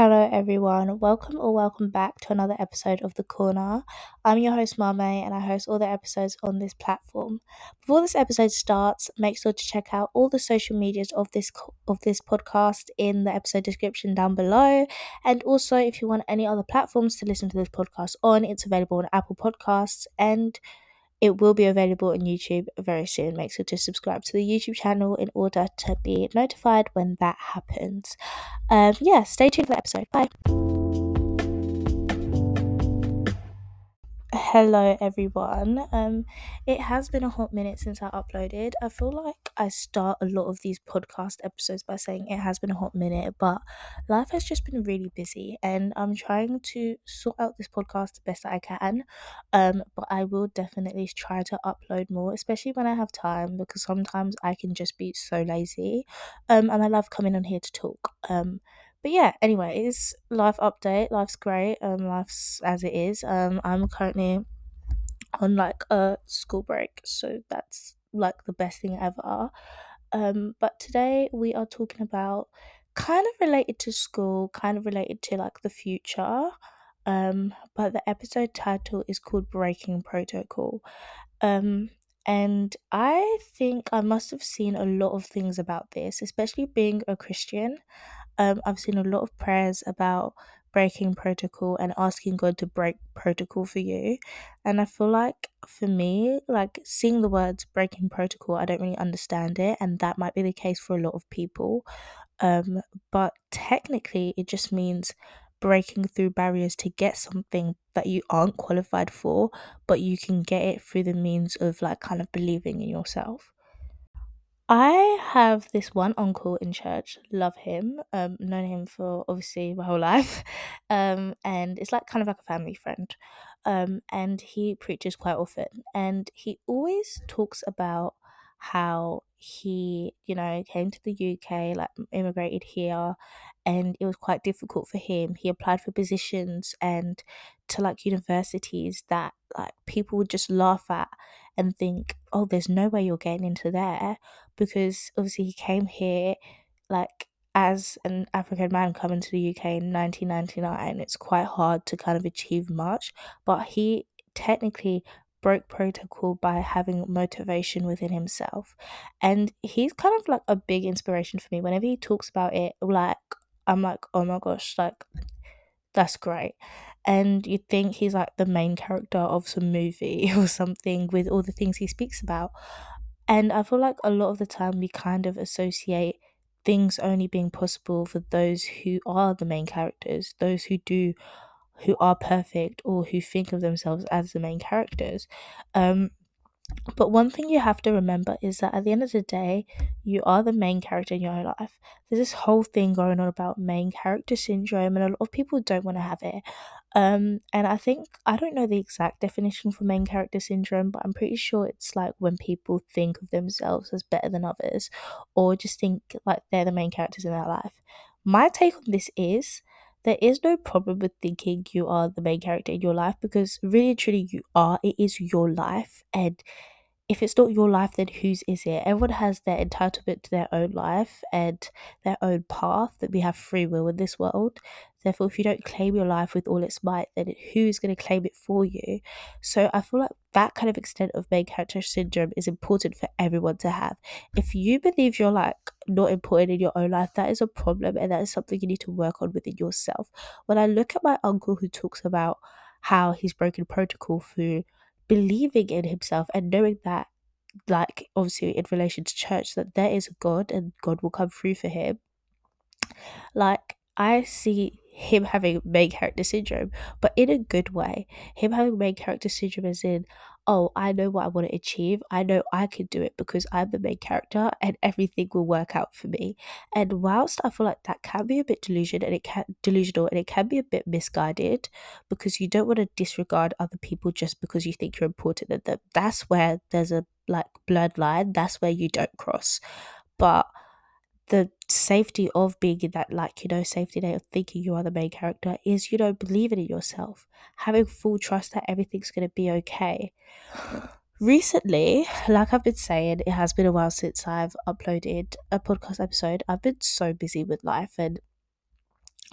Hello, everyone. Welcome or welcome back to another episode of The Corner. I'm your host, Mame, and I host all the episodes on this platform. Before this episode starts, make sure to check out all the social medias of this of this podcast in the episode description down below. And also, if you want any other platforms to listen to this podcast on, it's available on Apple Podcasts and it will be available on YouTube very soon. Make sure to subscribe to the YouTube channel in order to be notified when that happens. Um, yeah, stay tuned for the episode. Bye. Hello, everyone. Um, it has been a hot minute since I uploaded. I feel like I start a lot of these podcast episodes by saying it has been a hot minute, but life has just been really busy, and I'm trying to sort out this podcast the best that I can. Um, but I will definitely try to upload more, especially when I have time, because sometimes I can just be so lazy. Um, and I love coming on here to talk. Um but yeah, anyways, life update. Life's great. Um, life's as it is. Um, I'm currently on like a school break, so that's like the best thing ever. Um, but today we are talking about kind of related to school, kind of related to like the future. Um, but the episode title is called Breaking Protocol. Um, and I think I must have seen a lot of things about this, especially being a Christian. Um, I've seen a lot of prayers about breaking protocol and asking God to break protocol for you. And I feel like for me, like seeing the words breaking protocol, I don't really understand it. And that might be the case for a lot of people. Um, but technically, it just means breaking through barriers to get something that you aren't qualified for, but you can get it through the means of like kind of believing in yourself. I have this one uncle in church, love him, um, known him for obviously my whole life, um, and it's like kind of like a family friend. Um, and he preaches quite often, and he always talks about how he, you know, came to the UK, like immigrated here, and it was quite difficult for him. He applied for positions and to like universities that like people would just laugh at and think, oh, there's no way you're getting into there because obviously he came here like as an African man coming to the UK in 1999. It's quite hard to kind of achieve much, but he technically broke protocol by having motivation within himself. And he's kind of like a big inspiration for me. Whenever he talks about it, like I'm like, oh my gosh, like that's great. And you'd think he's like the main character of some movie or something with all the things he speaks about. And I feel like a lot of the time we kind of associate things only being possible for those who are the main characters, those who do who are perfect or who think of themselves as the main characters. Um but one thing you have to remember is that at the end of the day, you are the main character in your own life. There's this whole thing going on about main character syndrome, and a lot of people don't want to have it. Um, and I think I don't know the exact definition for main character syndrome, but I'm pretty sure it's like when people think of themselves as better than others, or just think like they're the main characters in their life. My take on this is there is no problem with thinking you are the main character in your life because really truly you are it is your life and if it's not your life, then whose is it? Everyone has their entitlement to their own life and their own path, that we have free will in this world. Therefore, if you don't claim your life with all its might, then who's going to claim it for you? So I feel like that kind of extent of main character syndrome is important for everyone to have. If you believe you're like not important in your own life, that is a problem and that is something you need to work on within yourself. When I look at my uncle who talks about how he's broken protocol through believing in himself and knowing that like obviously in relation to church that there is a god and god will come through for him. Like i see him having main character syndrome but in a good way. Him having main character syndrome is in oh, I know what I want to achieve. I know I can do it because I'm the main character and everything will work out for me. And whilst I feel like that can be a bit delusion and it can delusional and it can be a bit misguided because you don't want to disregard other people just because you think you're important and that that's where there's a like bloodline, that's where you don't cross. But the safety of being in that like you know safety net of thinking you are the main character is you know believing in yourself. Having full trust that everything's going to be okay. Recently like i've been saying it has been a while since i've uploaded a podcast episode. I've been so busy with life and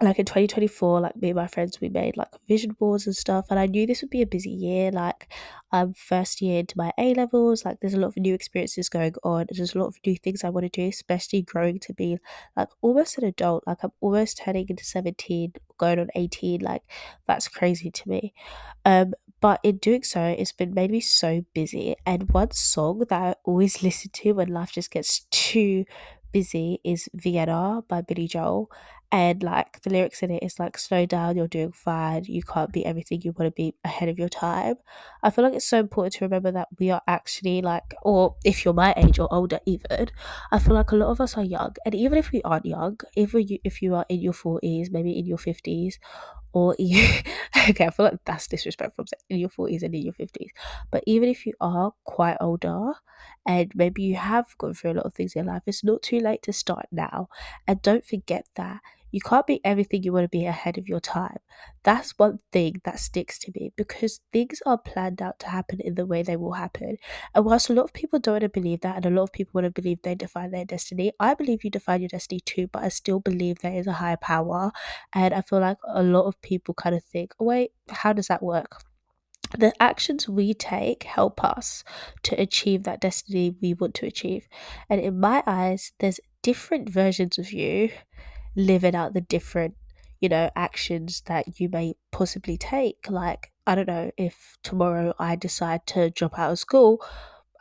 like in 2024 like me and my friends we made like vision boards and stuff and i knew this would be a busy year like i'm first year into my a levels like there's a lot of new experiences going on there's a lot of new things i want to do especially growing to be like almost an adult like i'm almost turning into 17 going on 18 like that's crazy to me. Um but in doing so it's been made me so busy and one song that i always listen to when life just gets too busy is vienna by billy joel and like the lyrics in it is like slow down you're doing fine you can't be everything you want to be ahead of your time. I feel like it's so important to remember that we are actually like or if you're my age or older even i feel like a lot of us are young and even if we aren't young even you if you are in your 40s maybe in your 50s or you okay i feel like that's disrespectful in your 40s and in your 50s but even if you are quite older and maybe you have gone through a lot of things in life it's not too late to start now and don't forget that you can't be everything you want to be ahead of your time. That's one thing that sticks to me because things are planned out to happen in the way they will happen. And whilst a lot of people don't want to believe that, and a lot of people want to believe they define their destiny, I believe you define your destiny too, but I still believe there is a higher power. And I feel like a lot of people kind of think, oh, wait, how does that work? the actions we take help us to achieve that destiny we want to achieve. And in my eyes, there's different versions of you living out the different, you know, actions that you may possibly take. Like, I don't know, if tomorrow I decide to drop out of school,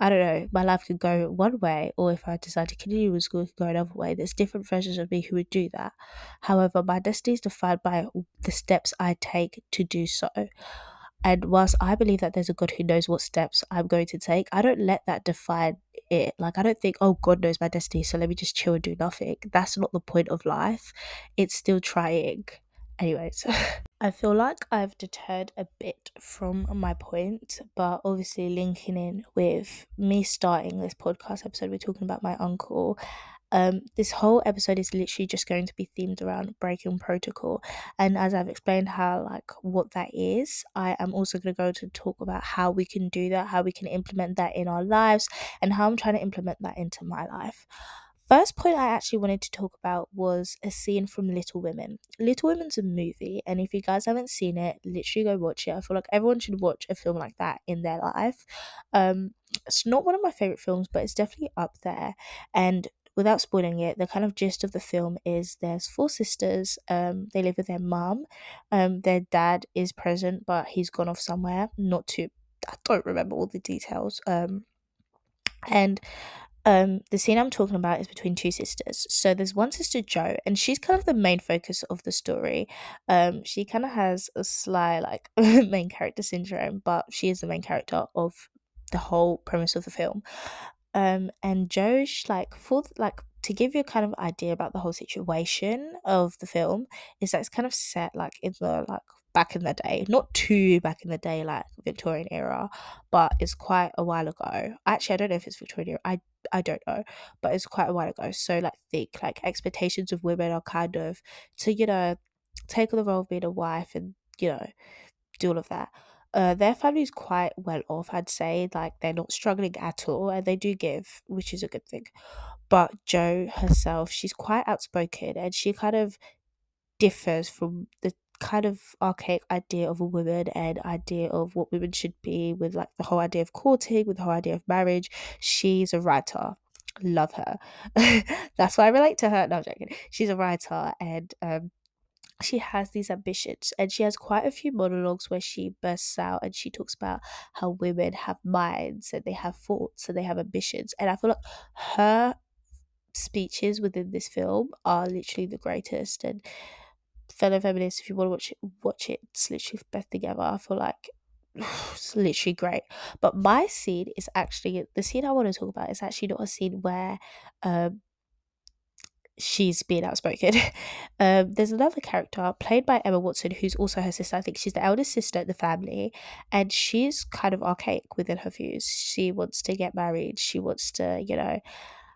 I don't know, my life could go one way, or if I decide to continue with school, it could go another way. There's different versions of me who would do that. However, my destiny is defined by the steps I take to do so. And whilst I believe that there's a God who knows what steps I'm going to take, I don't let that define it. Like, I don't think, oh, God knows my destiny, so let me just chill and do nothing. That's not the point of life. It's still trying. Anyways, I feel like I've deterred a bit from my point, but obviously linking in with me starting this podcast episode, we're talking about my uncle um, this whole episode is literally just going to be themed around breaking protocol. And as I've explained how, like, what that is, I am also going to go to talk about how we can do that, how we can implement that in our lives, and how I'm trying to implement that into my life. First point I actually wanted to talk about was a scene from Little Women. Little Women's a movie, and if you guys haven't seen it, literally go watch it. I feel like everyone should watch a film like that in their life. Um, it's not one of my favorite films, but it's definitely up there. And without spoiling it, the kind of gist of the film is there's four sisters. Um, they live with their mom. Um, their dad is present, but he's gone off somewhere. Not to, I don't remember all the details. Um, and um, the scene I'm talking about is between two sisters. So there's one sister, Jo, and she's kind of the main focus of the story. Um, she kind of has a sly, like, main character syndrome, but she is the main character of the whole premise of the film. Um, and Josh, like, for like to give you a kind of idea about the whole situation of the film, is that it's kind of set like in the like back in the day, not too back in the day, like Victorian era, but it's quite a while ago. Actually, I don't know if it's Victorian era. I I don't know, but it's quite a while ago. So like think like expectations of women are kind of to you know take on the role of being a wife and you know do all of that uh, their family is quite well off, I'd say. Like they're not struggling at all, and they do give, which is a good thing. But Jo herself, she's quite outspoken, and she kind of differs from the kind of archaic idea of a woman and idea of what women should be with like the whole idea of courting with the whole idea of marriage she's a writer love her that's why i relate to her no i'm joking she's a writer and um she has these ambitions and she has quite a few monologues where she bursts out and she talks about how women have minds and they have thoughts and they have ambitions and i feel like her speeches within this film are literally the greatest and fellow feminists if you want to watch it watch it it's literally best thing ever i feel like it's literally great. But my scene is actually the scene i want to talk about is actually not a scene where um she's being outspoken. um, there's another character played by Emma Watson, who's also her sister. I think she's the eldest sister in the family, and she's kind of archaic within her views. She wants to get married. She wants to, you know,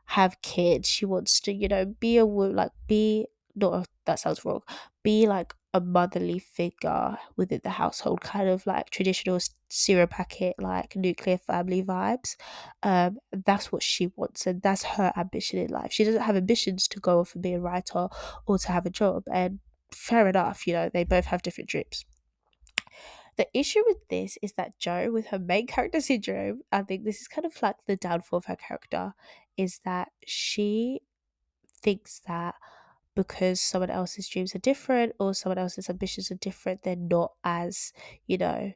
have kids. She wants to, you know, be a woman, like be not that sounds wrong. Be like a motherly figure within the household, kind of like traditional cereal packet, like nuclear family vibes. Um, that's what she wants, and that's her ambition in life. She doesn't have ambitions to go off and be a writer or to have a job. And fair enough, you know, they both have different dreams. The issue with this is that Jo, with her main character syndrome, I think this is kind of like the downfall of her character, is that she thinks that because someone else's dreams are different or someone else's ambitions are different, they're not as, you know,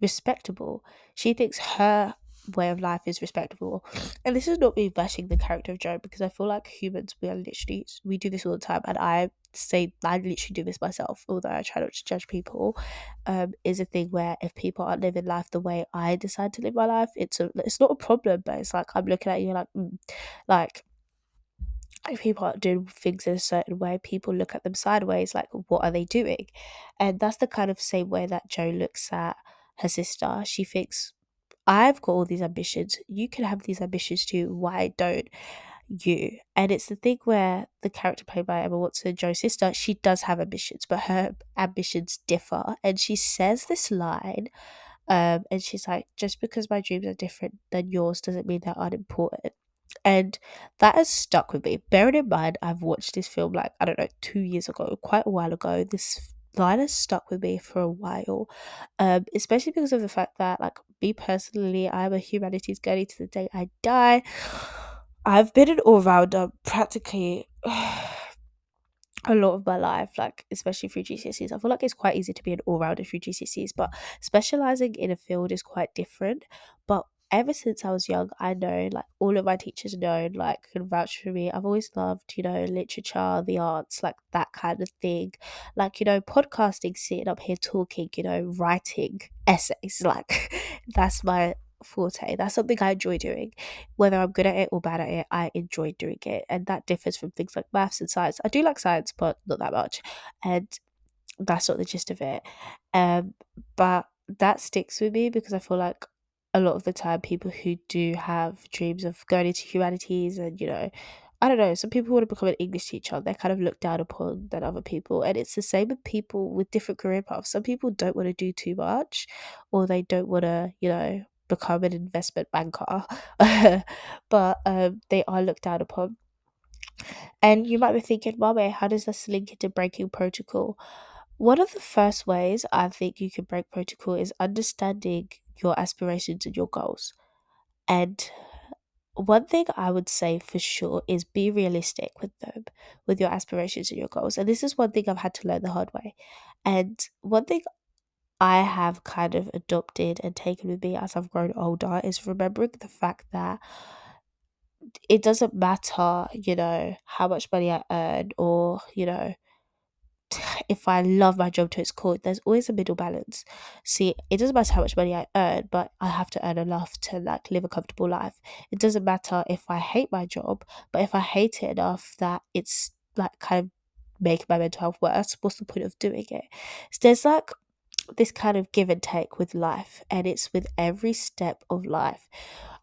respectable. She thinks her way of life is respectable. And this is not me bashing the character of Jo because I feel like humans we are literally we do this all the time and I say I literally do this myself, although I try not to judge people, um, is a thing where if people aren't living life the way I decide to live my life, it's a it's not a problem, but it's like I'm looking at you like mm, like people aren't doing things in a certain way, people look at them sideways, like, what are they doing? And that's the kind of same way that Jo looks at her sister. She thinks, I've got all these ambitions. You can have these ambitions too. Why don't you? And it's the thing where the character played by Emma Watson, Jo's sister, she does have ambitions, but her ambitions differ. And she says this line, um, and she's like, just because my dreams are different than yours doesn't mean they're unimportant. And that has stuck with me. Bearing in mind, I've watched this film like, I don't know, two years ago, quite a while ago. This line has stuck with me for a while, um, especially because of the fact that, like, me personally, I'm a humanities girlie to the day I die. I've been an all rounder practically a lot of my life, like especially through GCSEs. I feel like it's quite easy to be an all rounder through GCSEs, but specializing in a field is quite different. But ever since I was young, I know like all of my teachers know, like can vouch for me. I've always loved, you know, literature, the arts, like that kind of thing. Like, you know, podcasting, sitting up here talking, you know, writing essays, like that's my forte. That's something I enjoy doing. Whether I'm good at it or bad at it, I enjoy doing it. And that differs from things like maths and science. I do like science, but not that much. And that's not the gist of it. Um, but that sticks with me because I feel like a lot of the time people who do have dreams of going into humanities and you know I don't know, some people want to become an English teacher, they're kind of looked down upon than other people. And it's the same with people with different career paths. Some people don't want to do too much or they don't want to, you know, become an investment banker. but um, they are looked down upon. And you might be thinking, Mame, how does this link into breaking protocol? One of the first ways I think you can break protocol is understanding your aspirations and your goals. And one thing I would say for sure is be realistic with them, with your aspirations and your goals. And this is one thing I've had to learn the hard way. And one thing I have kind of adopted and taken with me as I've grown older is remembering the fact that it doesn't matter, you know, how much money I earn or, you know, if I love my job to its core, there's always a middle balance. See, it doesn't matter how much money I earn, but I have to earn enough to like live a comfortable life. It doesn't matter if I hate my job, but if I hate it enough that it's like kind of making my mental health worse, what's the point of doing it? So there's like this kind of give and take with life, and it's with every step of life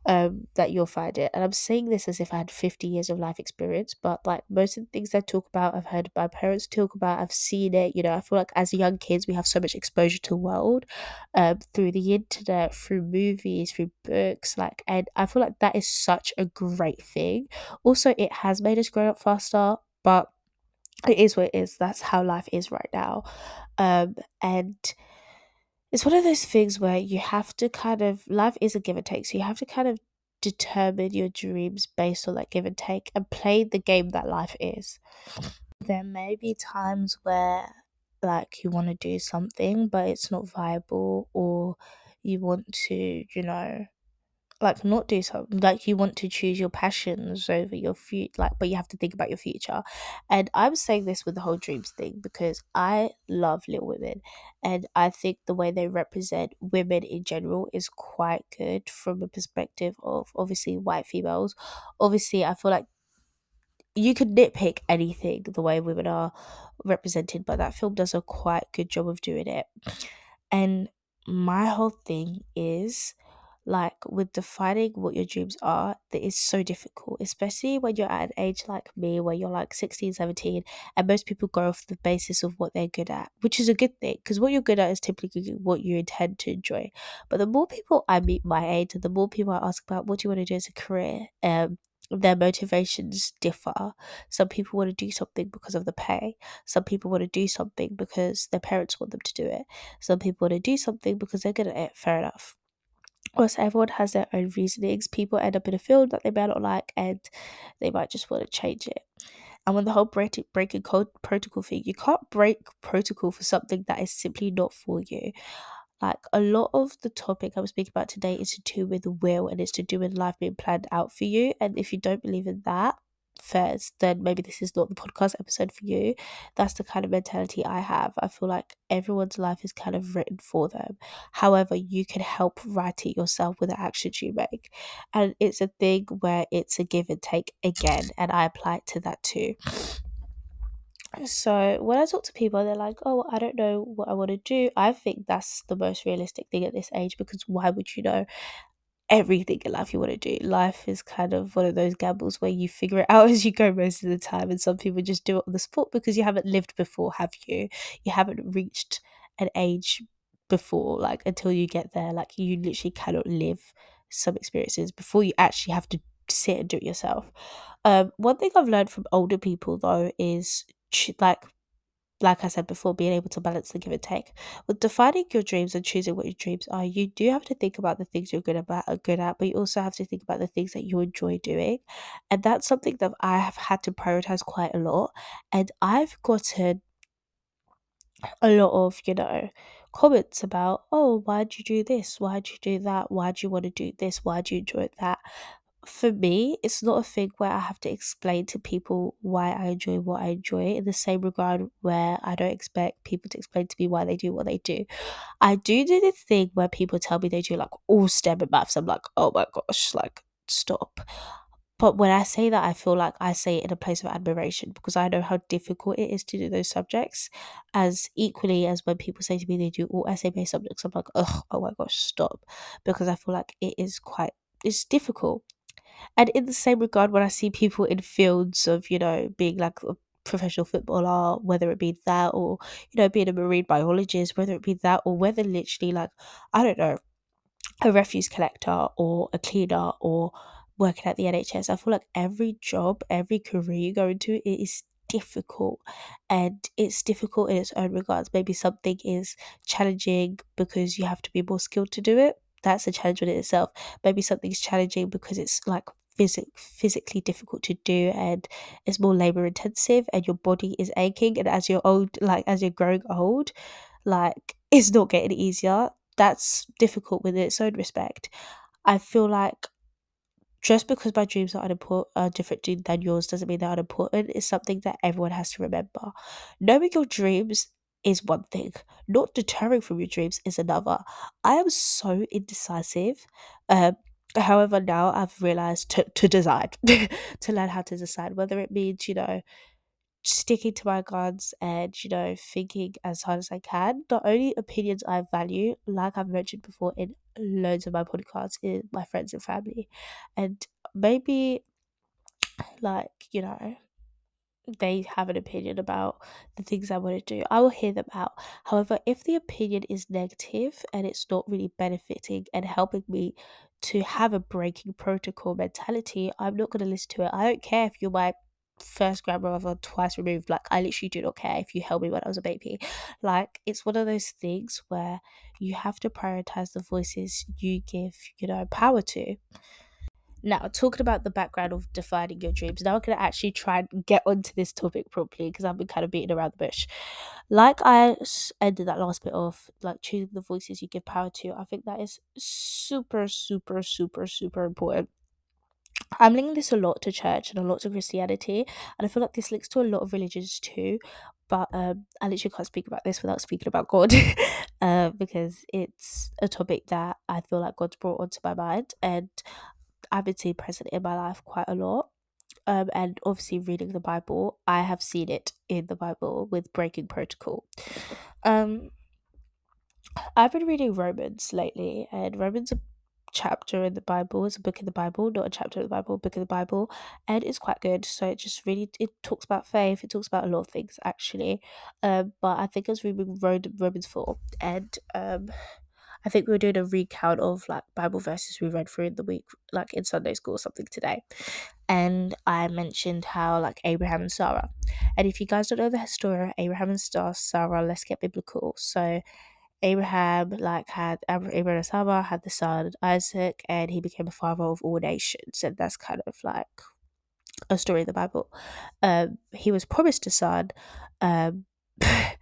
um, that you'll find it. And I'm saying this as if I had 50 years of life experience, but like most of the things I talk about, I've heard my parents talk about, I've seen it. You know, I feel like as young kids, we have so much exposure to the world um, through the internet, through movies, through books. Like, and I feel like that is such a great thing. Also, it has made us grow up faster, but it is what it is. That's how life is right now. Um, and it's one of those things where you have to kind of life is a give and take so you have to kind of determine your dreams based on that give and take and play the game that life is. There may be times where like you want to do something but it's not viable or you want to you know like not do something like you want to choose your passions over your future like but you have to think about your future. And i'm saying this with the whole dreams thing because i love little women and i think the way they represent women in general is quite good from a perspective of obviously white females. Obviously i feel like you could nitpick anything the way women are represented but that film does a quite good job of doing it. And my whole thing is like with defining what your dreams are that is so difficult especially when you're at an age like me where you're like 16 17 and most people go off the basis of what they're good at which is a good thing because what you're good at is typically what you intend to enjoy but the more people i meet my age and the more people i ask about what do you want to do as a career um their motivations differ. Some people want to do something because of the pay. Some people want to do something because their parents want them to do it. Some people want to do something because they're good at it. Fair enough. Also, everyone has their own reasonings. People end up in a field that they might not like and they might just want to change it. And when the whole break, breaking code protocol thing, you can't break protocol for something that is simply not for you like a lot of the topic I'm speaking about today is to do with will and it's to do with life being planned out for you. And if you don't believe in that first, then maybe this is not the podcast episode for you. That's the kind of mentality I have. I feel like everyone's life is kind of written for them. However, you can help write it yourself with the actions you make. And it's a thing where it's a give and take again. And I apply it to that too. So when I talk to people, they're like, "Oh, I don't know what I want to do." I think that's the most realistic thing at this age because why would you know everything in life you want to do? Life is kind of one of those gambles where you figure it out as you go most of the time, and some people just do it on the spot because you haven't lived before, have you? You haven't reached an age before, like until you get there, like you literally cannot live some experiences before you actually have to sit and do it yourself. Um, one thing I've learned from older people though is like like I said before, being able to balance the give and take. With defining your dreams and choosing what your dreams are, you do have to think about the things you're good about are good at, but you also have to think about the things that you enjoy doing. And that's something that I have had to prioritize quite a lot. And I've gotten a lot of, you know, comments about, oh, why'd you do this? Why'd you do that? Why'd you want to do this? Why'd you enjoy that? For me, it's not a thing where I have to explain to people why I enjoy what I enjoy in the same regard where I don't expect people to explain to me why they do what they do. I do do the thing where people tell me they do like all STEM and maths. I'm like, oh my gosh, like stop. But when I say that, I feel like I say it in a place of admiration because I know how difficult it is to do those subjects. As equally as when people say to me they do all essay based subjects, I'm like, oh, oh my gosh, stop. Because I feel like it is quite, it's difficult and in the same regard, when I see people in fields of, you know, being like a professional footballer, whether it be that or, you know, being a marine biologist, whether it be that or whether literally like, I don't know, a refuse collector or a cleaner or working at the NHS, I feel like every job, every career you go into, it is difficult and it's difficult in its own regards. Maybe something is challenging because you have to be more skilled to do it that's a challenge in itself. Maybe something's challenging because it's like phys- physically difficult to do and it's more labor intensive and your body is aching and as you're old like as you're growing old like it's not getting easier. That's difficult with its own respect. I feel like just because my dreams are unimportant are different than yours doesn't mean they're unimportant. It's something that everyone has to remember. Knowing your dreams is one thing, not deterring from your dreams is another. I am so indecisive. Um, however, now I've realized to, to decide, to learn how to decide whether it means, you know, sticking to my guns and, you know, thinking as hard as I can. The only opinions I value, like I've mentioned before in loads of my podcasts, is my friends and family. And maybe, like, you know, they have an opinion about the things I want to do, I will hear them out. However, if the opinion is negative and it's not really benefiting and helping me to have a breaking protocol mentality, I'm not going to listen to it. I don't care if you're my first grandmother twice removed. Like, I literally do not care if you held me when I was a baby. Like, it's one of those things where you have to prioritize the voices you give, you know, power to. Now, talking about the background of defining your dreams, now I'm going to actually try and get onto this topic properly because I've been kind of beating around the bush. Like I ended that last bit off, like choosing the voices you give power to, I think that is super, super, super, super important. I'm linking this a lot to church and a lot to Christianity, and I feel like this links to a lot of religions too. But um, I literally can't speak about this without speaking about God, uh, because it's a topic that I feel like God's brought onto my mind, and I've been seeing present in my life quite a lot. Um, and obviously reading the Bible, I have seen it in the Bible with breaking protocol. Um, I've been reading Romans lately, and Romans a chapter in the Bible. It's a book in the Bible, not a chapter in the Bible, book in the Bible, and it's quite good. So it just really it talks about faith. It talks about a lot of things actually. Um, but I think I was reading Romans four, and um, I think we were doing a recount of like Bible verses we read through in the week, like in Sunday school or something today. And I mentioned how like Abraham and Sarah. And if you guys don't know the story of Abraham and Sarah, let's get biblical. So Abraham like had Abraham and Sarah had the son Isaac and he became a father of all nations. And that's kind of like a story in the Bible. Um, he was promised a son, um,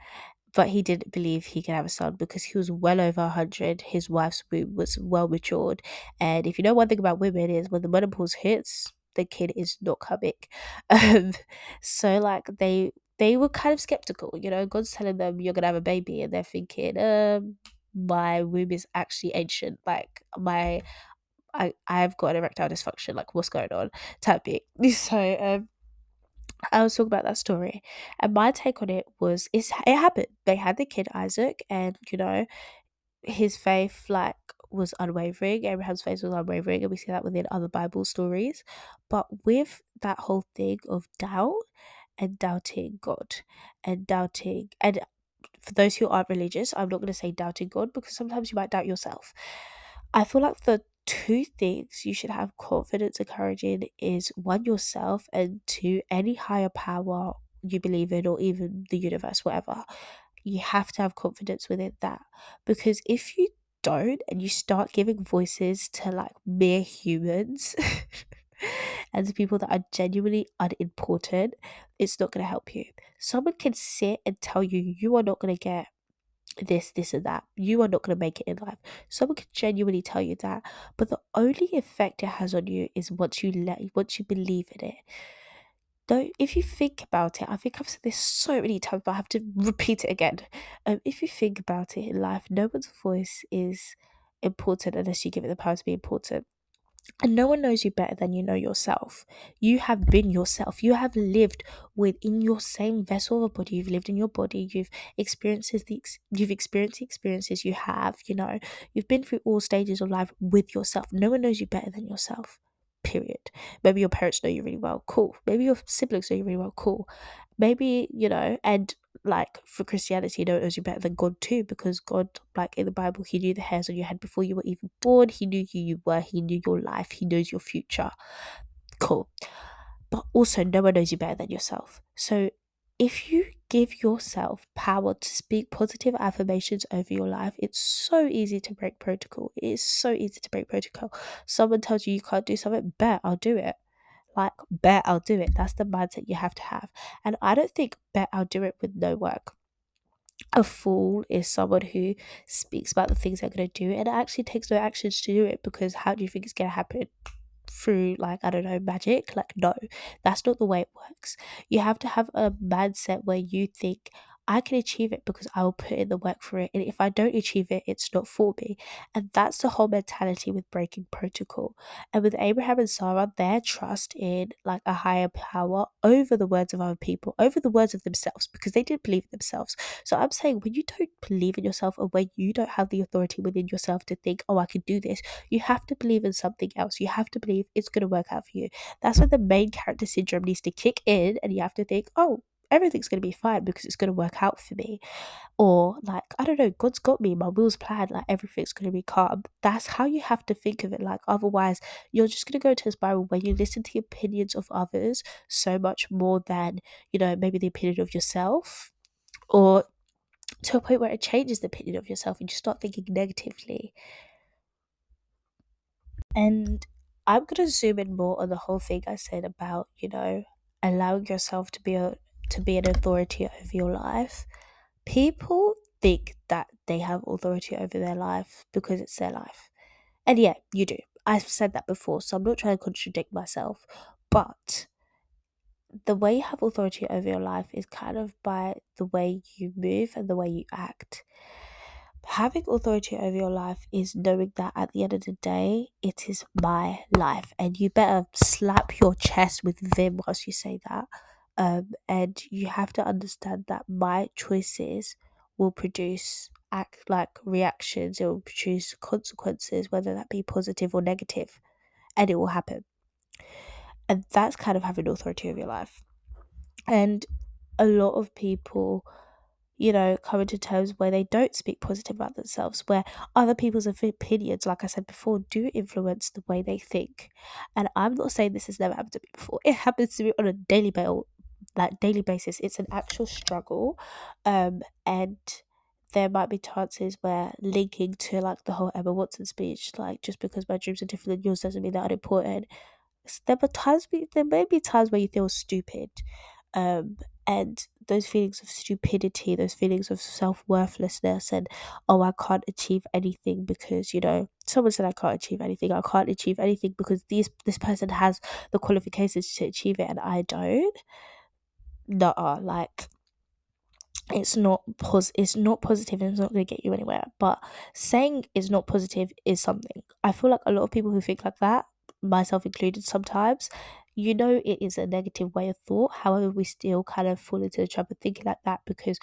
but he didn't believe he could have a son because he was well over 100 his wife's womb was well matured. And if you know one thing about women is when the menopause hits the kid is not coming. Um, so like they they were kind of skeptical you know god's telling them you're gonna have a baby and they're thinking um my womb is actually ancient. Like my I, I've got erectile dysfunction, like what's going on? Type thing. So um I was talking about that story, and my take on it was it happened. They had the kid Isaac, and you know, his faith like was unwavering. Abraham's faith was unwavering, and we see that within other Bible stories. But with that whole thing of doubt and doubting God and doubting and for those who aren't religious, I'm not going to say doubting God because sometimes you might doubt yourself. I feel like the two things you should have confidence and courage in is one yourself and two any higher power you believe in or even the universe whatever you have to have confidence within that. Because if you don't and you start giving voices to like mere humans and to people that are genuinely unimportant it's not going to help you. Someone can sit and tell you you are not going to get this, this, and that. You are not going to make it in life. Someone can genuinely tell you that, but the only effect it has on you is once you let, once you believe in it. Don't. If you think about it, I think I've said this so many times, but I have to repeat it again. Um, if you think about it in life, no one's voice is important unless you give it the power to be important. And no one knows you better than you know yourself. You have been yourself. You have lived within your same vessel of a body. You've lived in your body. You've experienced the ex- you've experienced the experiences you have. You know, you've been through all stages of life with yourself. No one knows you better than yourself. Period. Maybe your parents know you really well. Cool. Maybe your siblings know you really well. Cool. Maybe you know, and like for Christianity, know, it knows you better than God too, because God, like in the Bible, He knew the hairs on your head before you were even born. He knew who you were. He knew your life. He knows your future. Cool. But also, no one knows you better than yourself. So if you give yourself power to speak positive affirmations over your life, it's so easy to break protocol. It is so easy to break protocol. Someone tells you you can't do something, bet I'll do it like bet I'll do it. That's the mindset you have to have. And I don't think bet I'll do it with no work. A fool is someone who speaks about the things they're going to do and actually takes no actions to do it because how do you think it's going to happen? Through, like, I don't know, magic? Like, no, that's not the way it works. You have to have a mindset where you think, I can achieve it because I will put in the work for it. And if I don't achieve it, it's not for me. And that's the whole mentality with breaking protocol. And with Abraham and Sarah, their trust in like a higher power over the words of other people, over the words of themselves, because they didn't believe in themselves. So I'm saying when you don't believe in yourself or when you don't have the authority within yourself to think, oh, I can do this, you have to believe in something else. You have to believe it's going to work out for you. That's when the main character syndrome needs to kick in and you have to think, oh, everything's going to be fine because it's going to work out for me. Or, like, I don't know, God's got me, my will's planned, like, everything's going to be calm. That's how you have to think of it. Like, otherwise, you're just going to go to a spiral where you listen to the opinions of others so much more than, you know, maybe the opinion of yourself. Or to a point where it changes the opinion of yourself and you start thinking negatively. And I'm going to zoom in more on the whole thing I said about, you know, allowing yourself to be a, to be an authority over your life, people think that they have authority over their life because it's their life. And yeah, you do. I've said that before, so I'm not trying to contradict myself. But the way you have authority over your life is kind of by the way you move and the way you act. Having authority over your life is knowing that at the end of the day, it is my life. And you better slap your chest with vim whilst you say that um, and you have to understand that my choices will produce act like reactions it will produce consequences whether that be positive or negative and it will happen and that's kind of having authority over your life and a lot of people you know, coming to terms where they don't speak positive about themselves, where other people's opinions, like I said before, do influence the way they think. And I'm not saying this has never happened to me before. It happens to me on a daily basis, like daily basis. It's an actual struggle. Um, and there might be chances where linking to like the whole Emma Watson speech, like just because my dreams are different than yours doesn't mean they're unimportant. There are times there may be times where you feel stupid. Um, and those feelings of stupidity, those feelings of self worthlessness, and oh, I can't achieve anything because you know someone said I can't achieve anything. I can't achieve anything because these this person has the qualifications to achieve it and I don't. Nah, like it's not pos it's not positive and it's not going to get you anywhere. But saying it's not positive is something. I feel like a lot of people who think like that myself included sometimes you know it is a negative way of thought. However we still kind of fall into the trap of thinking like that because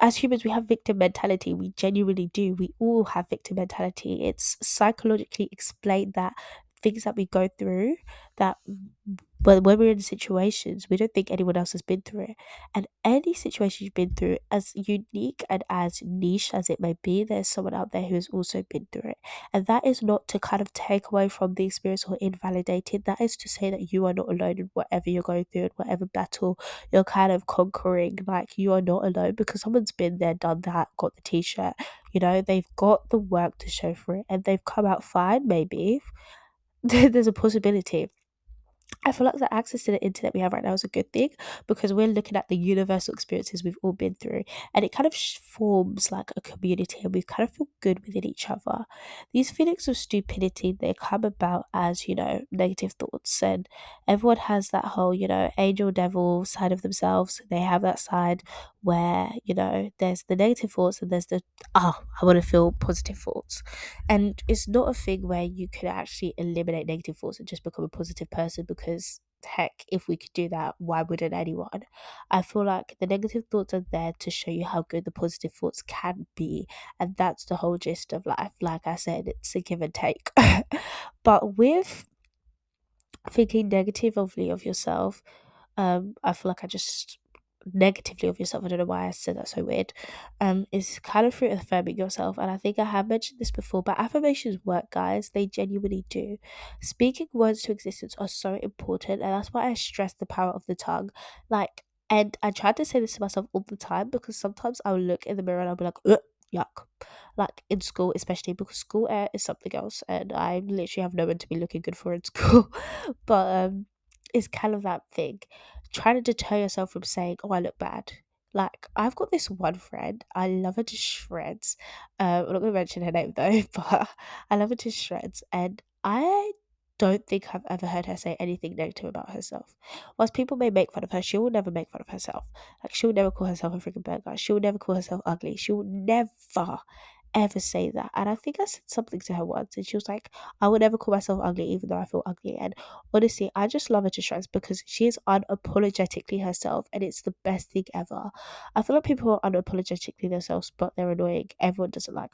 as humans we have victim mentality. We genuinely do. We all have victim mentality. It's psychologically explained that things that we go through that but when we're in situations we don't think anyone else has been through it. And any situation you've been through as unique and as niche as it may be there's someone out there who's also been through it. And that is not to kind of take away from the experience or invalidate it that is to say that you are not alone in whatever you're going through and whatever battle you're kind of conquering. Like you are not alone because someone's been there done that got the t-shirt. You know they've got the work to show for it and they've come out fine maybe. There's a possibility. I feel like the access to the internet we have right now is a good thing because we're looking at the universal experiences we've all been through and it kind of forms like a community and we kind of feel good within each other. These feelings of stupidity, they come about as, you know, negative thoughts and everyone has that whole, you know, angel devil side of themselves. They have that side where, you know, there's the negative thoughts and there's the, oh, I want to feel positive thoughts. And it's not a thing where you can actually eliminate negative thoughts and just become a positive person because heck, if we could do that, why wouldn't anyone? I feel like the negative thoughts are there to show you how good the positive thoughts can be. And that's the whole gist of life. Like I said, it's a give and take. but with thinking negatively of yourself, um, I feel like I just negatively of yourself. I don't know why I said that so weird. Um, is kind of through affirming yourself, and I think I have mentioned this before, but affirmations work, guys. They genuinely do. Speaking words to existence are so important, and that's why I stress the power of the tongue. Like, and I try to say this to myself all the time because sometimes I'll look in the mirror and I'll be like, Ugh yuck. Like in school, especially because school air is something else, and I literally have no one to be looking good for in school. but um, it's kind of that thing trying to deter yourself from saying, "Oh, I look bad." Like I've got this one friend, I love her to shreds. Um, I'm not gonna mention her name though, but I love her to shreds, and I don't think I've ever heard her say anything negative about herself. Whilst people may make fun of her, she will never make fun of herself. Like she will never call herself a freaking guy. She will never call herself ugly. She will never ever say that. And I think I said something to her once, and she was like, I would never call myself ugly, even though I feel ugly. And honestly, I just love her to shreds because she is unapologetically herself, and it's the best thing ever. I feel like people are unapologetically themselves, but they're annoying, everyone doesn't like.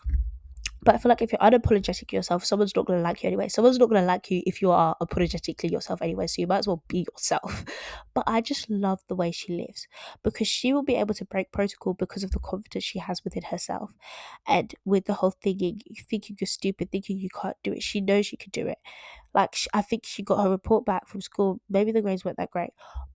But I feel like if you're unapologetic yourself, someone's not to like you anyway. Someone's not to like you if you are apologetically yourself anyway. So you might as well be yourself. But I just love the way she lives because she will be able to break protocol because of the confidence she has within herself. And with the whole thinking, thinking you're stupid, thinking you can't do it, she knows she can do it. Like, I think she got her report back from school. Maybe the grades weren't that great,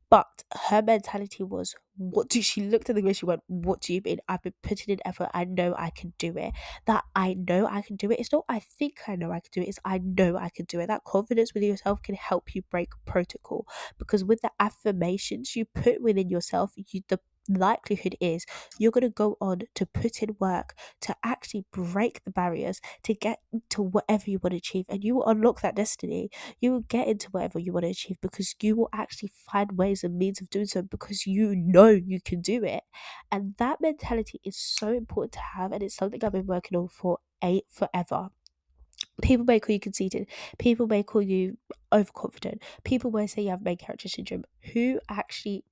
but her mentality was, what do she looked at the way she went, what do you mean? I've been putting in effort. I know I can do it. That I know I can do it. It's not I think I know I can do it. It's I know I can do it. That confidence within yourself can help you break protocol because with the affirmations you put within yourself, you the likelihood is you're going to go on to put in work to actually break the barriers to get to whatever you want to achieve and you will unlock that destiny you will get into whatever you want to achieve because you will actually find ways and means of doing so because you know you can do it and that mentality is so important to have and it's something i've been working on for eight forever People may call you conceited. People may call you overconfident. People may say you have main character syndrome. Who actually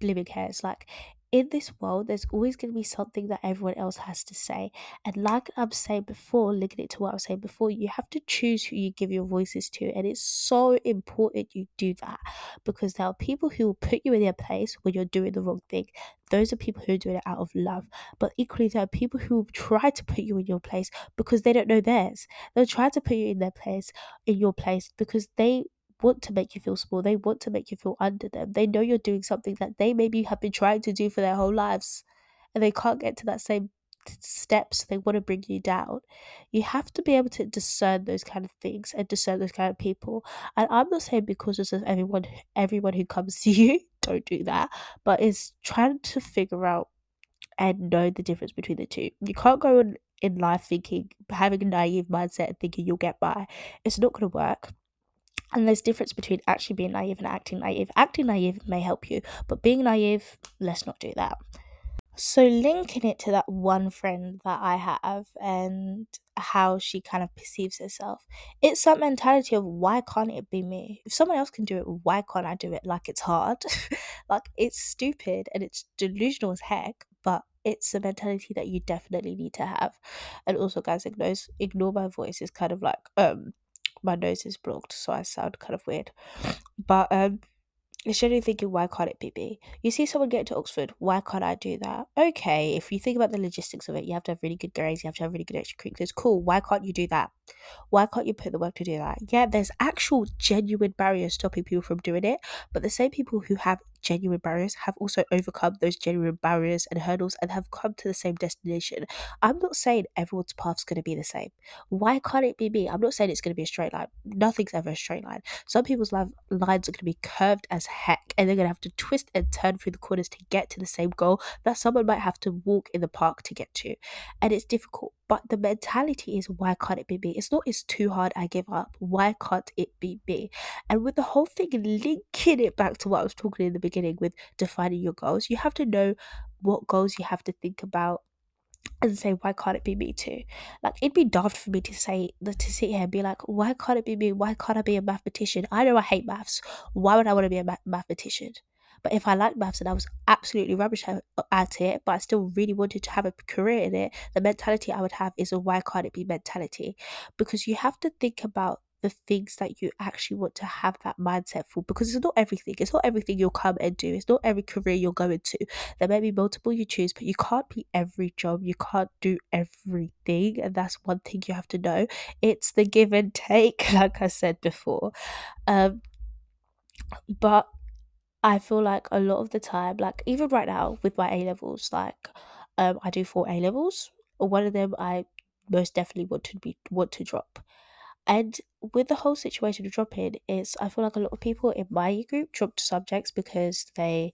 living cares? Like, in this world, there's always going to be something that everyone else has to say. And like I'm saying before, linking it to what I was saying before, you have to choose who you give your voices to. And it's so important you do that because there are people who will put you in their place when you're doing the wrong thing. Those are people who are doing it out of love. But equally, there are people who will try to put you in your place because they don't know theirs. They'll try to put you in their place, in your place, because they want to make you feel small. They want to make you feel under them. They know you're doing something that they maybe have been trying to do for their whole lives and they can't get to that same steps they want to bring you down you have to be able to discern those kind of things and discern those kind of people and i'm not saying because of everyone everyone who comes to you don't do that but it's trying to figure out and know the difference between the two you can't go in, in life thinking having a naive mindset and thinking you'll get by it's not going to work and there's difference between actually being naive and acting naive. Acting naive may help you, but being naive, let's not do that. So linking it to that one friend that I have and how she kind of perceives herself, it's that mentality of why can't it be me? If someone else can do it, why can't I do it? Like it's hard. like it's stupid and it's delusional as heck, but it's a mentality that you definitely need to have. And also guys ignore ignore my voice is kind of like um my nose is blocked, so I sound kind of weird. But um, it's generally thinking, why can't it be me? You see someone get to Oxford, why can't I do that? Okay, if you think about the logistics of it, you have to have really good grades, you have to have really good extracurriculars. Cool, why can't you do that? Why can't you put the work to do that? Yeah, there's actual genuine barriers stopping people from doing it, but the same people who have genuine barriers have also overcome those genuine barriers and hurdles and have come to the same destination. I'm not saying everyone's path's going to be the same. Why can't it be me? I'm not saying it's going to be a straight line. Nothing's ever a straight line. Some people's lines are going to be curved as heck and they're going to have to twist and turn through the corners to get to the same goal that someone might have to walk in the park to get to. And it's difficult. But the mentality is why can't it be me? It's not it's too hard, I give up. Why can't it be me? And with the whole thing linking it back to what I was talking in the beginning with defining your goals, you have to know what goals you have to think about and say why can't it be me too? Like it'd be daft for me to say to sit here and be like why can't it be me? Why can't i be a mathematician? I know i hate maths. Why would i want to be a mathematician? But if I liked maths and I was absolutely rubbish at it, but I still really wanted to have a career in it, the mentality I would have is a why can't it be mentality? Because you have to think about the things that you actually want to have that mindset for because it's not everything. It's not everything you'll come and do. It's not every career you'll go into. There may be multiple you choose, but you can't be every job. You can't do everything. And that's one thing you have to know. It's the give and take, like I said before. Um but I feel like a lot of the time, like even right now with my A levels, like um, I do four A levels. Or one of them I most definitely want to be want to drop. And with the whole situation of dropping, it's I feel like a lot of people in my group dropped subjects because they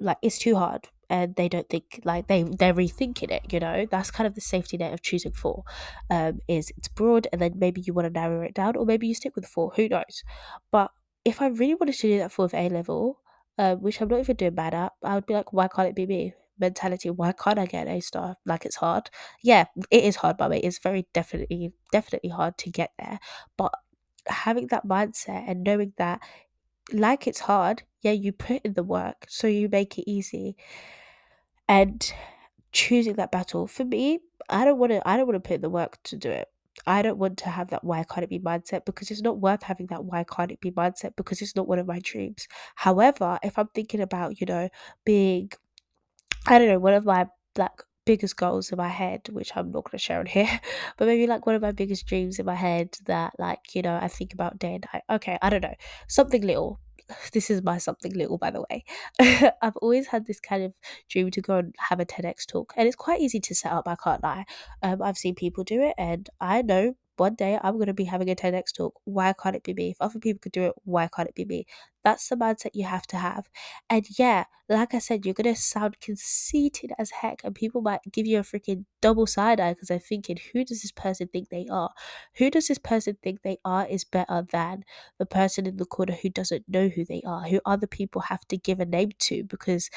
like it's too hard and they don't think like they they're rethinking it you know that's kind of the safety net of choosing four um is it's broad and then maybe you want to narrow it down or maybe you stick with four who knows but if i really wanted to do that for a level um, which I'm not even doing bad at. I would be like, why can't it be me? Mentality, why can't I get A star? Like it's hard. Yeah, it is hard, by the way. It's very definitely, definitely hard to get there. But having that mindset and knowing that, like it's hard, yeah, you put in the work, so you make it easy. And choosing that battle for me, I don't want to. I don't want to put in the work to do it. I don't want to have that why can't it be mindset because it's not worth having that why can't it be mindset because it's not one of my dreams. However, if I'm thinking about, you know, being, I don't know, one of my like biggest goals in my head, which I'm not to share on here, but maybe like one of my biggest dreams in my head that like, you know, I think about day and night. Okay, I don't know, something little, this is my something little, by the way. I've always had this kind of dream to go and have a TEDx talk, and it's quite easy to set up. I can't lie. Um, I've seen people do it, and I know one day I'm going to be having a TEDx talk. Why can't it be me? If other people could do it, why can't it be me? That's the mindset you have to have. And yeah, like I said, you're going to sound conceited as heck, and people might give you a freaking double side eye because they're thinking, who does this person think they are? Who does this person think they are is better than the person in the corner who doesn't know who they are, who other people have to give a name to because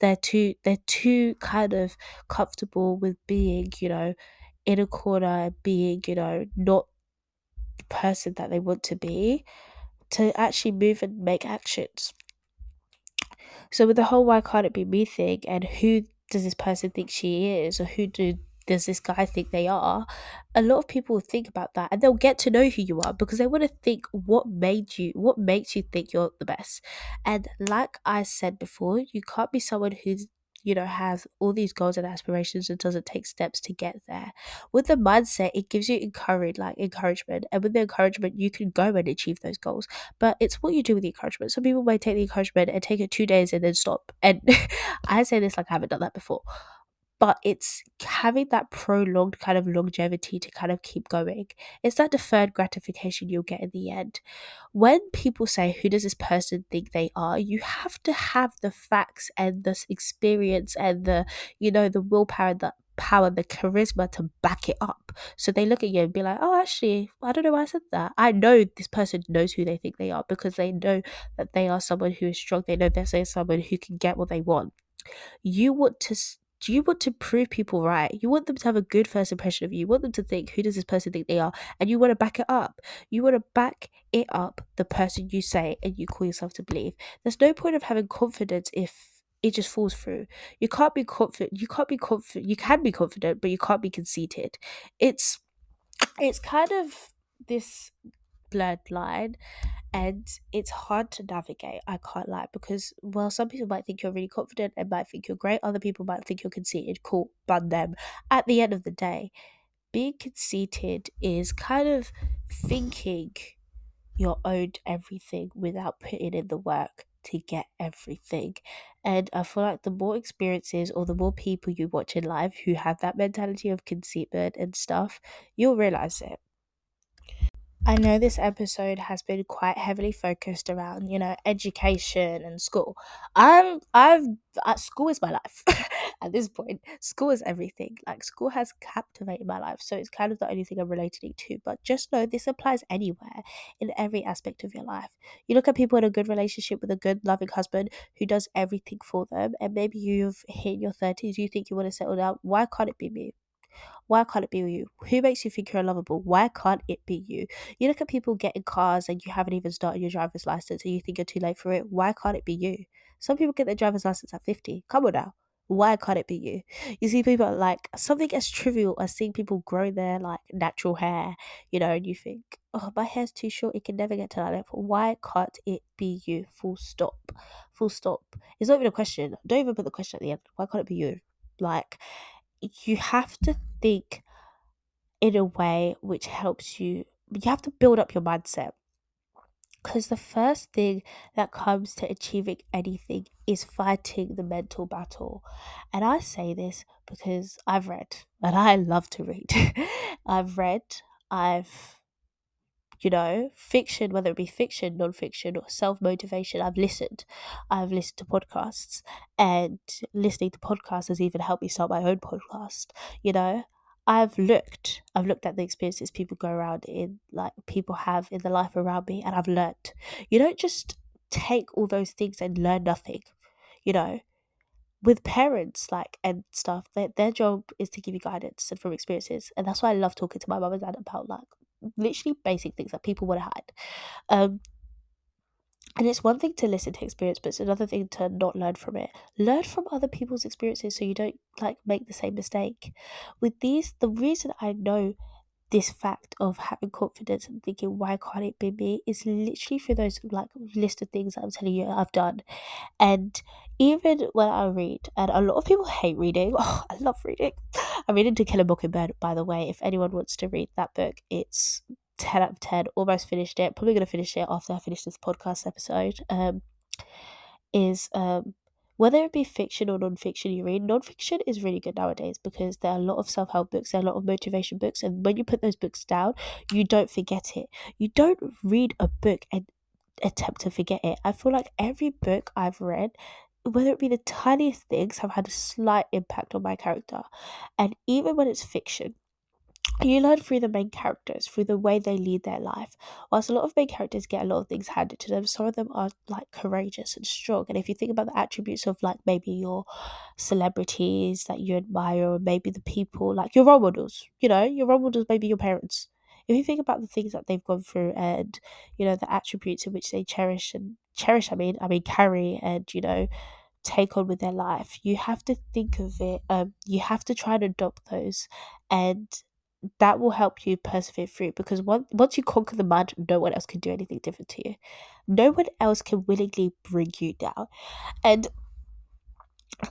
they're too they're too kind of comfortable with being, you know, in a corner being, you know, not the person that they want to be, to actually move and make actions. So with the whole why can't it be me thing and who does this person think she is or who do does this guy think they are? A lot of people will think about that and they'll get to know who you are because they want to think what made you what makes you think you're the best. And like I said before, you can't be someone who's you know, has all these goals and aspirations and doesn't take steps to get there. With the mindset, it gives you encourage, like encouragement, and with the encouragement, you can go and achieve those goals. But it's what you do with the encouragement. Some people might take the encouragement and take it two days and then stop. And I say this like I haven't done that before but it's having that prolonged kind of longevity to kind of keep going. It's that deferred gratification you'll get in the end. When people say, Who does this person think they are? you have to have the facts and the experience and the, you know, the willpower the power, the charisma to back it up. So they look at you and be like, oh, actually, I don't know why I said that. I know this person knows who they think they are because they know that they are someone who is strong. They know they're someone who can get what they want. You want to do you want to prove people right? You want them to have a good first impression of you. You want them to think, who does this person think they are? And you want to back it up. You want to back it up, the person you say and you call yourself to believe. There's no point of having confidence if it just falls through. You can't be confident. You can't be confident. You can be confident, but you can't be conceited. It's it's kind of this blurred line and it's hard to navigate i can't lie because well some people might think you're really confident and might think you're great other people might think you're conceited cool bun them at the end of the day being conceited is kind of thinking you're owed everything without putting in the work to get everything. And I feel like the more experiences or the more people you watch in life who have that mentality of conceitment and stuff, you'll realize it. I know this episode has been quite heavily focused around, you know, education and school. I'm I've uh, school is my life at this point. School is everything. Like school has captivated my life, so it's kind of the only thing I'm relating to. But just know this applies anywhere in every aspect of your life. You look at people in a good relationship with a good loving husband who does everything for them, and maybe you've hit your thirties, you think you want to settle down. Why can't it be me? Why can't it be you? Who makes you think you're unlovable? Why can't it be you? You look at people getting cars and you haven't even started your driver's license and you think you're too late for it. Why can't it be you? Some people get their driver's license at 50. Come on now. Why can't it be you? You see people like something as trivial as seeing people grow their like natural hair, you know, and you think, oh, my hair's too short, it can never get to that level. Why can't it be you? Full stop. Full stop. It's not even a question. Don't even put the question at the end. Why can't it be you? Like, you have to think in a way which helps you you have to build up your mindset because the first thing that comes to achieving anything is fighting the mental battle. And I say this because I've read and I love to read. I've read, I've you know, fiction, whether it be fiction, non-fiction, or self-motivation. I've listened. I've listened to podcasts and listening to podcasts has even helped me start my own podcast, you know. I've looked, I've looked at the experiences people go around in, like people have in the life around me, and I've learned. You don't just take all those things and learn nothing, you know with parents like and stuff their, their job is to give you guidance and from experiences and that's why i love talking to my mum and dad about like literally basic things that people would have had. Um, and it's one thing to listen to experience, but it's another thing to not learn from it. Learn from other people's experiences so you don't like make the same mistake. With these, the reason I know this fact of having confidence and thinking why can't it be me is literally through those like list of things I'm telling you I've done. And even when I read, and a lot of people hate reading. Oh, I love reading. I'm reading To Kill a Mockingbird, by the way. If anyone wants to read that book, it's 10 out of 10. Almost finished it. Probably going to finish it after I finish this podcast episode. Um, is um whether it be fiction or non-fiction you read non-fiction is really good nowadays because there are a lot of self-help books there are a lot of motivation books and when you put those books down you don't forget it you don't read a book and attempt to forget it i feel like every book i've read whether it be the tiniest things have had a slight impact on my character and even when it's fiction you learn through the main characters, through the way they lead their life. Whilst a lot of main characters get a lot of things handed to them, some of them are like courageous and strong. And if you think about the attributes of like maybe your celebrities that you admire, or maybe the people like your role models, you know, your role models, maybe your parents. If you think about the things that they've gone through and, you know, the attributes in which they cherish and cherish, I mean, I mean, carry and, you know, take on with their life. You have to think of it um you have to try and adopt those and that will help you persevere through because once once you conquer the mud no one else can do anything different to you. No one else can willingly bring you down. And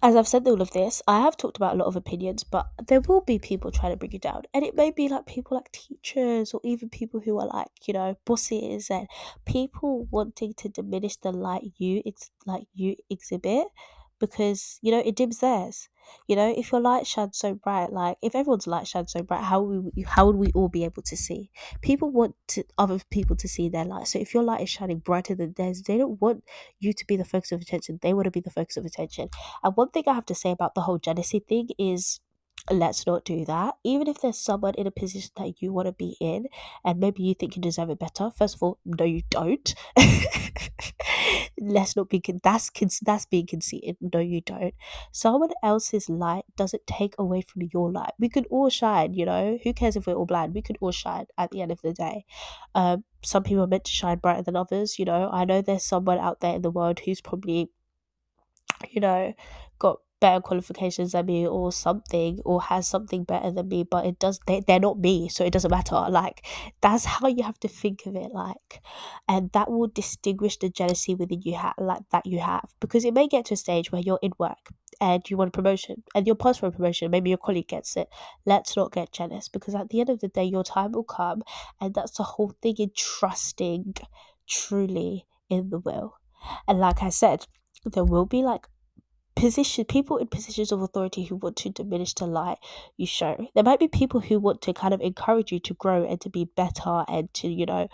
as I've said all of this, I have talked about a lot of opinions, but there will be people trying to bring you down. And it may be like people like teachers or even people who are like, you know, bosses and people wanting to diminish the light you ex- like you exhibit because, you know, it dims theirs. You know, if your light shines so bright, like if everyone's light shines so bright, how would we, how would we all be able to see? People want to, other people to see their light. So if your light is shining brighter than theirs, they don't want you to be the focus of attention. They want to be the focus of attention. And one thing I have to say about the whole jealousy thing is let's not do that. Even if there's someone in a position that you want to be in and maybe you think you deserve it better, first of all, no, you don't. let's not be that's that's being conceited. No, you don't. Someone else's light doesn't take away from your light. We could all shine, you know. Who cares if we're all blind? We could all shine at the end of the day. Um, some people are meant to shine brighter than others. You know, I know there's someone out there in the world who's probably you know, better qualifications than me or something or has something better than me but it does they, they're not me so it doesn't matter. Like that's how you have to think of it like and that will distinguish the jealousy within you like that you have because it may get to a stage where you're in work and you want a promotion and you're passed for a promotion maybe your colleague gets it. Let's not get jealous because at the end of the day your time will come and that's the whole thing in trusting truly in the will. And like i said there will be like position people in positions of authority who want to diminish the light you show. There might be people who want to kind of encourage you to grow and to be better and to, you know,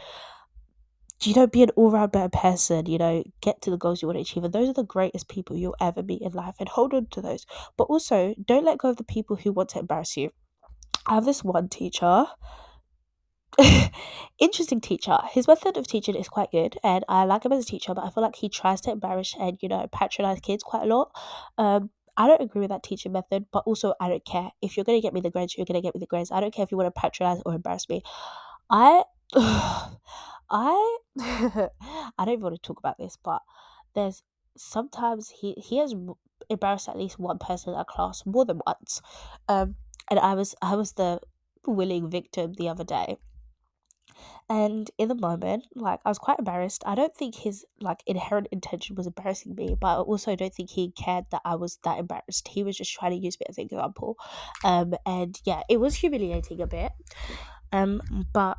you know, be an all round better person, you know, get to the goals you want to achieve. And those are the greatest people you'll ever meet in life and hold on to those. But also don't let go of the people who want to embarrass you. I have this one teacher interesting teacher. His method of teaching is quite good, and I like him as a teacher. But I feel like he tries to embarrass and you know patronize kids quite a lot. Um, I don't agree with that teaching method, but also I don't care if you're gonna get me the grades. You're gonna get me the grades. I don't care if you want to patronize or embarrass me. I, I, I don't even want to talk about this, but there's sometimes he he has embarrassed at least one person in our class more than once, um, and I was I was the willing victim the other day and in the moment, like I was quite embarrassed. I don't think his like inherent intention was embarrassing me, but I also don't think he cared that I was that embarrassed. He was just trying to use me as an example. Um and yeah, it was humiliating a bit. Um but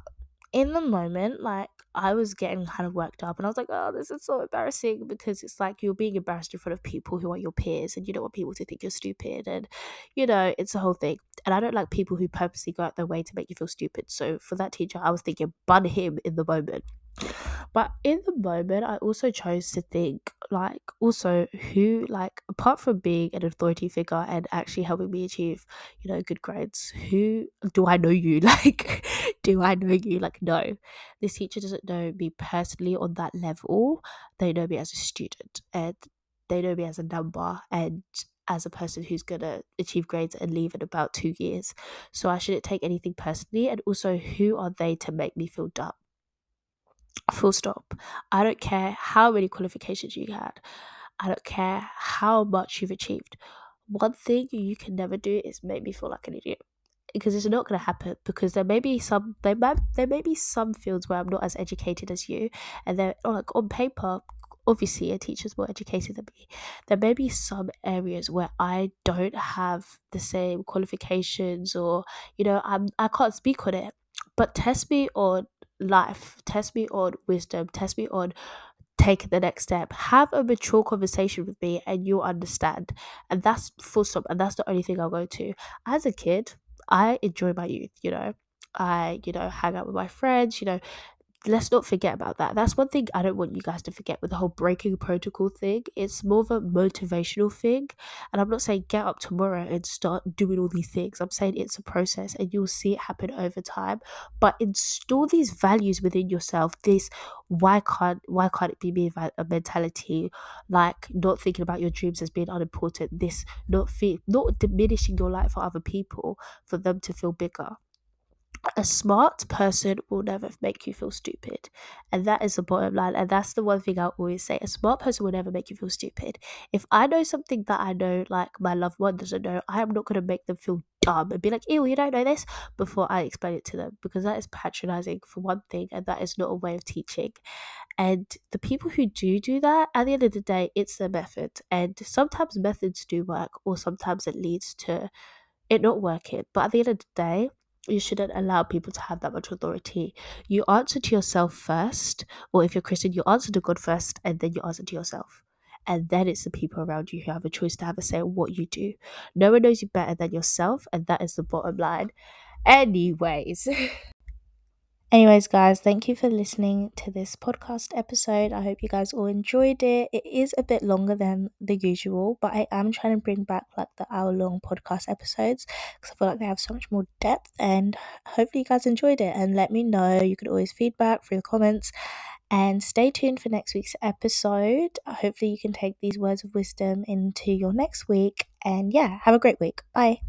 in the moment, like I was getting kind of worked up and I was like, oh, this is so embarrassing because it's like you're being embarrassed in front of people who are your peers and you don't want people to think you're stupid and you know, it's a whole thing. And I don't like people who purposely go out their way to make you feel stupid. So for that teacher, I was thinking, bun him in the moment. But in the moment, I also chose to think, like, also who, like, apart from being an authority figure and actually helping me achieve, you know, good grades, who do I know you? Like, do I know you? Like, no. This teacher doesn't know me personally on that level. They know me as a student and they know me as a number and as a person who's gonna achieve grades and leave in about two years. So I shouldn't take anything personally. And also, who are they to make me feel dumb? Full stop. I don't care how many qualifications you had. I don't care how much you've achieved. One thing you can never do is make me feel like an idiot. Because it's not gonna happen because there may be some there might there may be some fields where I'm not as educated as you and they're like on paper obviously a teacher's more educated than me. There may be some areas where I don't have the same qualifications or, you know, I'm I can't speak on it. But test me on life, test me on wisdom, test me on take the next step. Have a mature conversation with me and you'll understand. And that's full stop. And that's the only thing I'll go to. As a kid, I enjoy my youth, you know. I, you know, hang out with my friends, you know, let's not forget about that. That's one thing I don't want you guys to forget with the whole breaking protocol thing. It's more of a motivational thing. And I'm not saying get up tomorrow and start doing all these things. I'm saying it's a process and you'll see it happen over time. But install these values within yourself. This why can't why can't it be me a mentality like not thinking about your dreams as being unimportant. This not feel not diminishing your life for other people for them to feel bigger a smart person will never make you feel stupid. And that is the bottom line. And that's the one thing I always say. A smart person will never make you feel stupid. If I know something that I know, like my loved one doesn't know, I am not going to make them feel dumb and be like, ew, you don't know this before I explain it to them. Because that is patronizing for one thing. And that is not a way of teaching. And the people who do do that, at the end of the day, it's their method. And sometimes methods do work, or sometimes it leads to it not working. But at the end of the day, you shouldn't allow people to have that much authority. You answer to yourself first, or if you're Christian, you answer to God first, and then you answer to yourself. And then it's the people around you who have a choice to have a say in what you do. No one knows you better than yourself, and that is the bottom line. Anyways. Anyways, guys, thank you for listening to this podcast episode. I hope you guys all enjoyed it. It is a bit longer than the usual, but I am trying to bring back like the hour long podcast episodes because I feel like they have so much more depth. And hopefully, you guys enjoyed it. And let me know. You could always feedback through the comments. And stay tuned for next week's episode. Hopefully, you can take these words of wisdom into your next week. And yeah, have a great week. Bye.